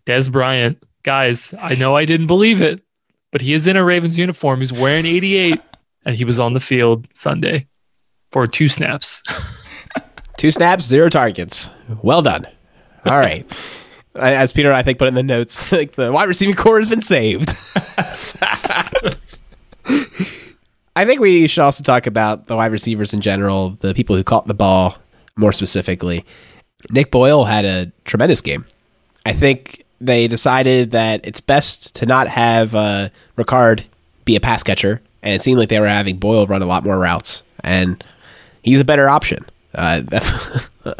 Dez Bryant. Guys, I know I didn't believe it, but he is in a Ravens uniform. He's wearing 88, and he was on the field Sunday for two snaps. two snaps, zero targets. Well done. All right. As Peter, I think, put in the notes, like the wide receiving core has been saved. I think we should also talk about the wide receivers in general, the people who caught the ball more specifically. Nick Boyle had a tremendous game. I think they decided that it's best to not have uh, Ricard be a pass catcher, and it seemed like they were having Boyle run a lot more routes, and he's a better option. Uh,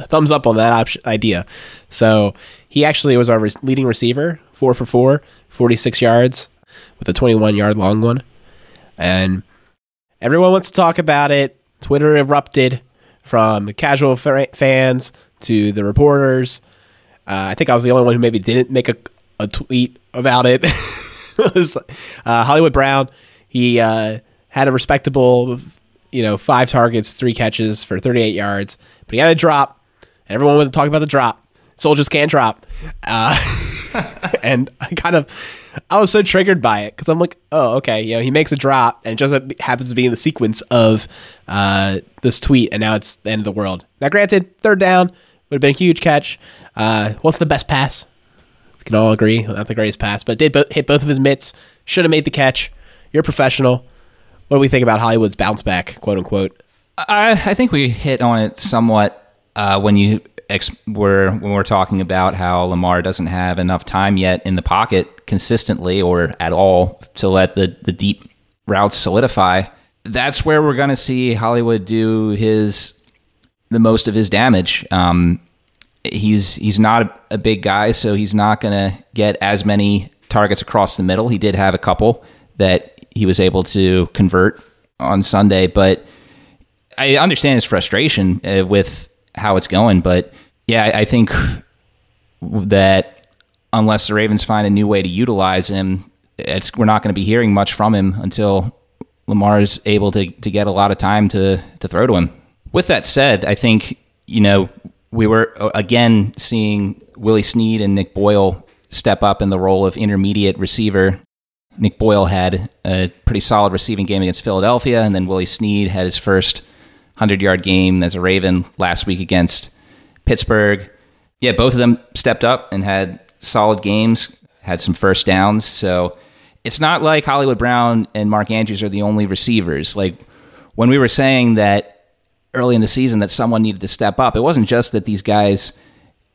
thumbs up on that option, idea. So he actually was our re- leading receiver, four for four, 46 yards with a 21 yard long one. And everyone wants to talk about it. Twitter erupted from casual fans to the reporters. Uh, I think I was the only one who maybe didn't make a, a tweet about it. it was uh, Hollywood Brown. He uh, had a respectable, you know, five targets, three catches for 38 yards, but he had a drop. And everyone wanted to talk about the drop soldiers can't drop. Uh, and I kind of, I was so triggered by it because I'm like, oh, okay, you know, he makes a drop and it just happens to be in the sequence of uh, this tweet, and now it's the end of the world. Now, granted, third down would have been a huge catch. Uh, what's the best pass? We can all agree, not the greatest pass, but did bo- hit both of his mitts. Should have made the catch. You're a professional. What do we think about Hollywood's bounce back, quote unquote? I, I think we hit on it somewhat uh, when you ex- we're when we're talking about how Lamar doesn't have enough time yet in the pocket consistently or at all to let the the deep routes solidify. That's where we're going to see Hollywood do his the most of his damage. Um, he's he's not a, a big guy, so he's not going to get as many targets across the middle. He did have a couple that he was able to convert on Sunday, but I understand his frustration uh, with how it's going. But yeah, I, think that unless the Ravens find a new way to utilize him, it's we're not going to be hearing much from him until Lamar is able to to get a lot of time to to throw to him. With that said, I think you know we were uh, again seeing Willie Snead and Nick Boyle step up in the role of intermediate receiver. Nick Boyle had a pretty solid receiving game against Philadelphia, and then Willie Snead had his first 100 yard game as a Raven last week against Pittsburgh. Yeah, both of them stepped up and had solid games, had some first downs. So it's not like Hollywood Brown and Mark Andrews are the only receivers. Like when we were saying that early in the season that someone needed to step up, it wasn't just that these guys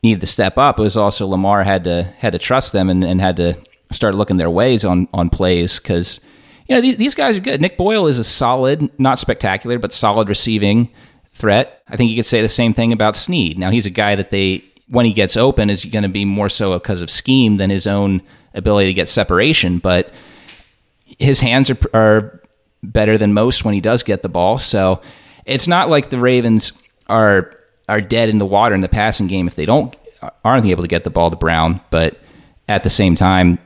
needed to step up. It was also Lamar had to had to trust them and, and had to start looking their ways on on plays because you know these, these guys are good. Nick Boyle is a solid, not spectacular, but solid receiving threat. I think you could say the same thing about Snead. Now he's a guy that they when he gets open is going to be more so because of scheme than his own ability to get separation, but his hands are, are better than most when he does get the ball. So it's not like the Ravens are are dead in the water in the passing game if they don't aren't able to get the ball to Brown. But at the same time,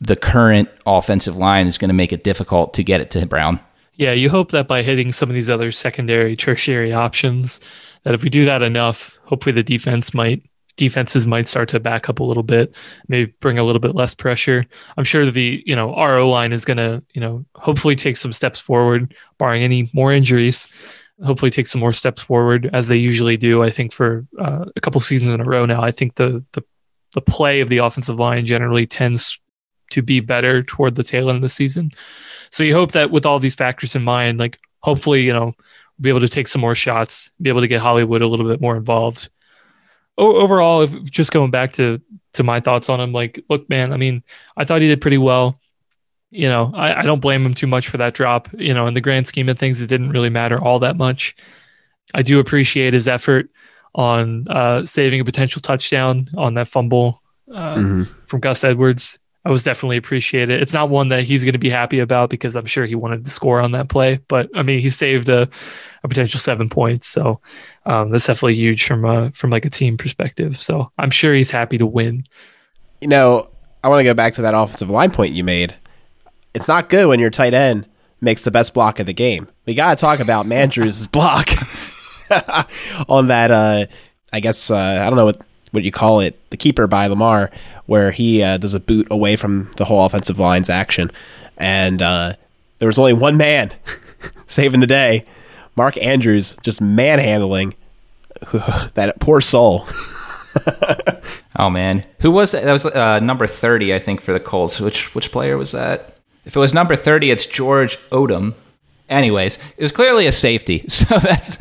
the current offensive line is going to make it difficult to get it to Brown. Yeah, you hope that by hitting some of these other secondary, tertiary options, that if we do that enough, hopefully the defense might defenses might start to back up a little bit, maybe bring a little bit less pressure. I'm sure the you know RO line is going to you know hopefully take some steps forward, barring any more injuries. Hopefully, take some more steps forward as they usually do. I think for uh, a couple seasons in a row now, I think the the the play of the offensive line generally tends to be better toward the tail end of the season. So you hope that with all these factors in mind, like hopefully you know be able to take some more shots, be able to get Hollywood a little bit more involved overall, if just going back to to my thoughts on him, like, look, man, I mean, I thought he did pretty well. You know, I, I don't blame him too much for that drop. You know, in the grand scheme of things, it didn't really matter all that much. I do appreciate his effort on uh, saving a potential touchdown on that fumble uh, mm-hmm. from Gus Edwards. I was definitely appreciate it. It's not one that he's going to be happy about because I'm sure he wanted to score on that play, but I mean, he saved a, a potential seven points. So um, that's definitely huge from a, from like a team perspective. So I'm sure he's happy to win. You know, I want to go back to that offensive line point you made. It's not good when your tight end makes the best block of the game. We got to talk about Mandrews' block on that. Uh, I guess uh, I don't know what what you call it, the keeper by Lamar, where he uh, does a boot away from the whole offensive line's action, and uh, there was only one man saving the day, Mark Andrews, just manhandling that poor soul. oh man, who was that? That was uh, number thirty, I think, for the Colts. Which which player was that? If it was number thirty, it's George Odum. Anyways, it was clearly a safety, so that's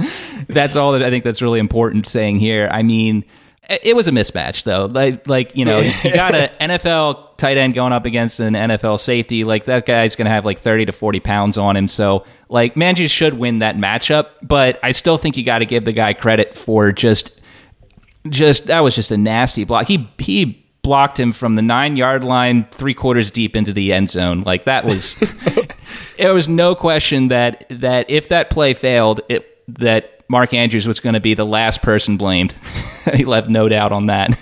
that's all that I think that's really important saying here. I mean, it was a mismatch though. Like like you know, you got an NFL tight end going up against an NFL safety. Like that guy's going to have like 30 to 40 pounds on him. So like Manji should win that matchup, but I still think you got to give the guy credit for just just that was just a nasty block. He he blocked him from the 9-yard line 3 quarters deep into the end zone. Like that was there was no question that that if that play failed, it that Mark Andrews was going to be the last person blamed. he left no doubt on that.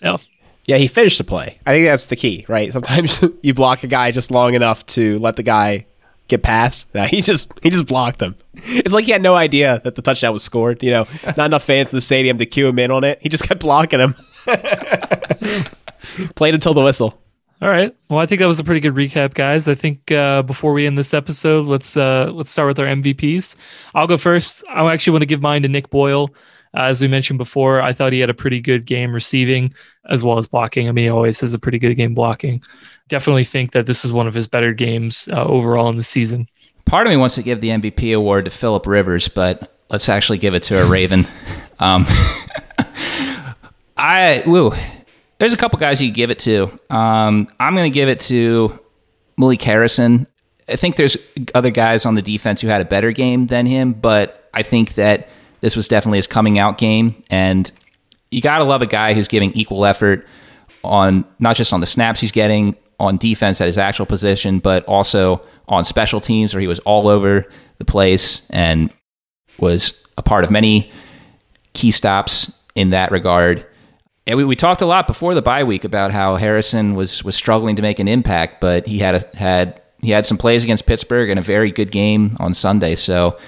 Yeah. Yeah, he finished the play. I think that's the key, right? Sometimes you block a guy just long enough to let the guy get past. Yeah, he just he just blocked him. It's like he had no idea that the touchdown was scored. You know, not enough fans in the stadium to cue him in on it. He just kept blocking him. Played until the whistle. All right. Well, I think that was a pretty good recap, guys. I think uh, before we end this episode, let's uh, let's start with our MVPs. I'll go first. I actually want to give mine to Nick Boyle. Uh, as we mentioned before, I thought he had a pretty good game receiving as well as blocking. I mean, he always has a pretty good game blocking. Definitely think that this is one of his better games uh, overall in the season. Part of me wants to give the MVP award to Philip Rivers, but let's actually give it to a Raven. Um, I woo there's a couple guys you give it to. Um, I'm going to give it to Malik Harrison. I think there's other guys on the defense who had a better game than him, but I think that this was definitely his coming out game. And you got to love a guy who's giving equal effort on not just on the snaps he's getting on defense at his actual position, but also on special teams where he was all over the place and was a part of many key stops in that regard. And we, we talked a lot before the bye week about how Harrison was was struggling to make an impact, but he had a, had he had some plays against Pittsburgh and a very good game on Sunday. So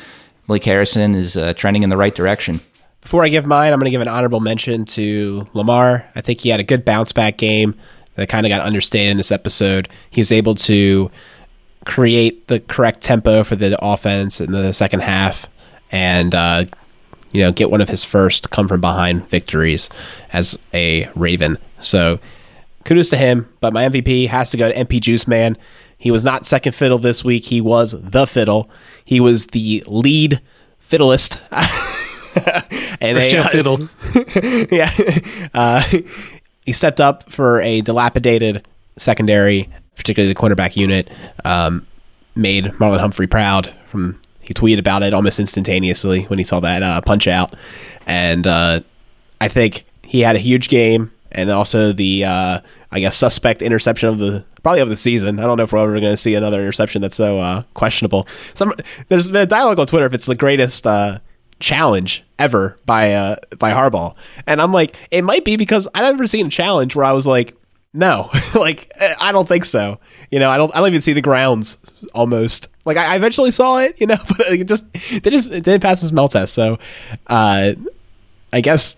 Malik Harrison is uh, trending in the right direction. Before I give mine, I'm going to give an honorable mention to Lamar. I think he had a good bounce back game that kind of got understated in this episode. He was able to create the correct tempo for the offense in the second half and uh, you know, get one of his first come from behind victories as a Raven. So kudos to him. But my MVP has to go to MP Juice Man. He was not second fiddle this week. He was the fiddle. He was the lead fiddleist. and a, uh, fiddle. yeah. Uh, he stepped up for a dilapidated secondary, particularly the cornerback unit. Um, made Marlon Humphrey proud. From he tweeted about it almost instantaneously when he saw that uh, punch out, and uh, I think he had a huge game. And also the uh, I guess suspect interception of the probably of the season. I don't know if we're ever going to see another interception that's so uh, questionable. Some there's been a dialogue on Twitter if it's the greatest uh, challenge ever by uh, by Harbaugh, and I'm like, it might be because I've never seen a challenge where I was like, no, like I don't think so. You know, I don't. I don't even see the grounds almost. Like I, eventually saw it, you know, but it just it didn't it didn't pass the smell test. So, uh, I guess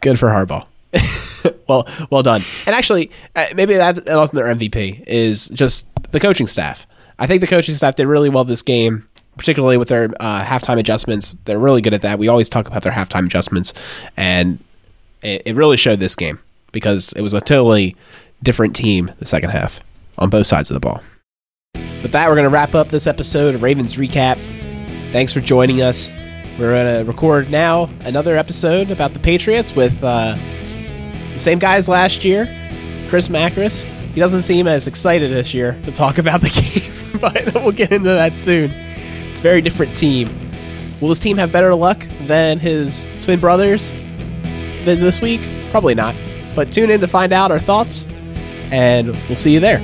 good for Harbaugh. well, well done. And actually, uh, maybe that's also their MVP is just the coaching staff. I think the coaching staff did really well this game, particularly with their uh, halftime adjustments. They're really good at that. We always talk about their halftime adjustments, and it, it really showed this game because it was a totally different team the second half on both sides of the ball. With that, we're going to wrap up this episode of Ravens Recap. Thanks for joining us. We're going to record now another episode about the Patriots with uh, the same guys last year, Chris Macris. He doesn't seem as excited this year to talk about the game, but we'll get into that soon. It's a very different team. Will this team have better luck than his twin brothers this week? Probably not. But tune in to find out our thoughts, and we'll see you there.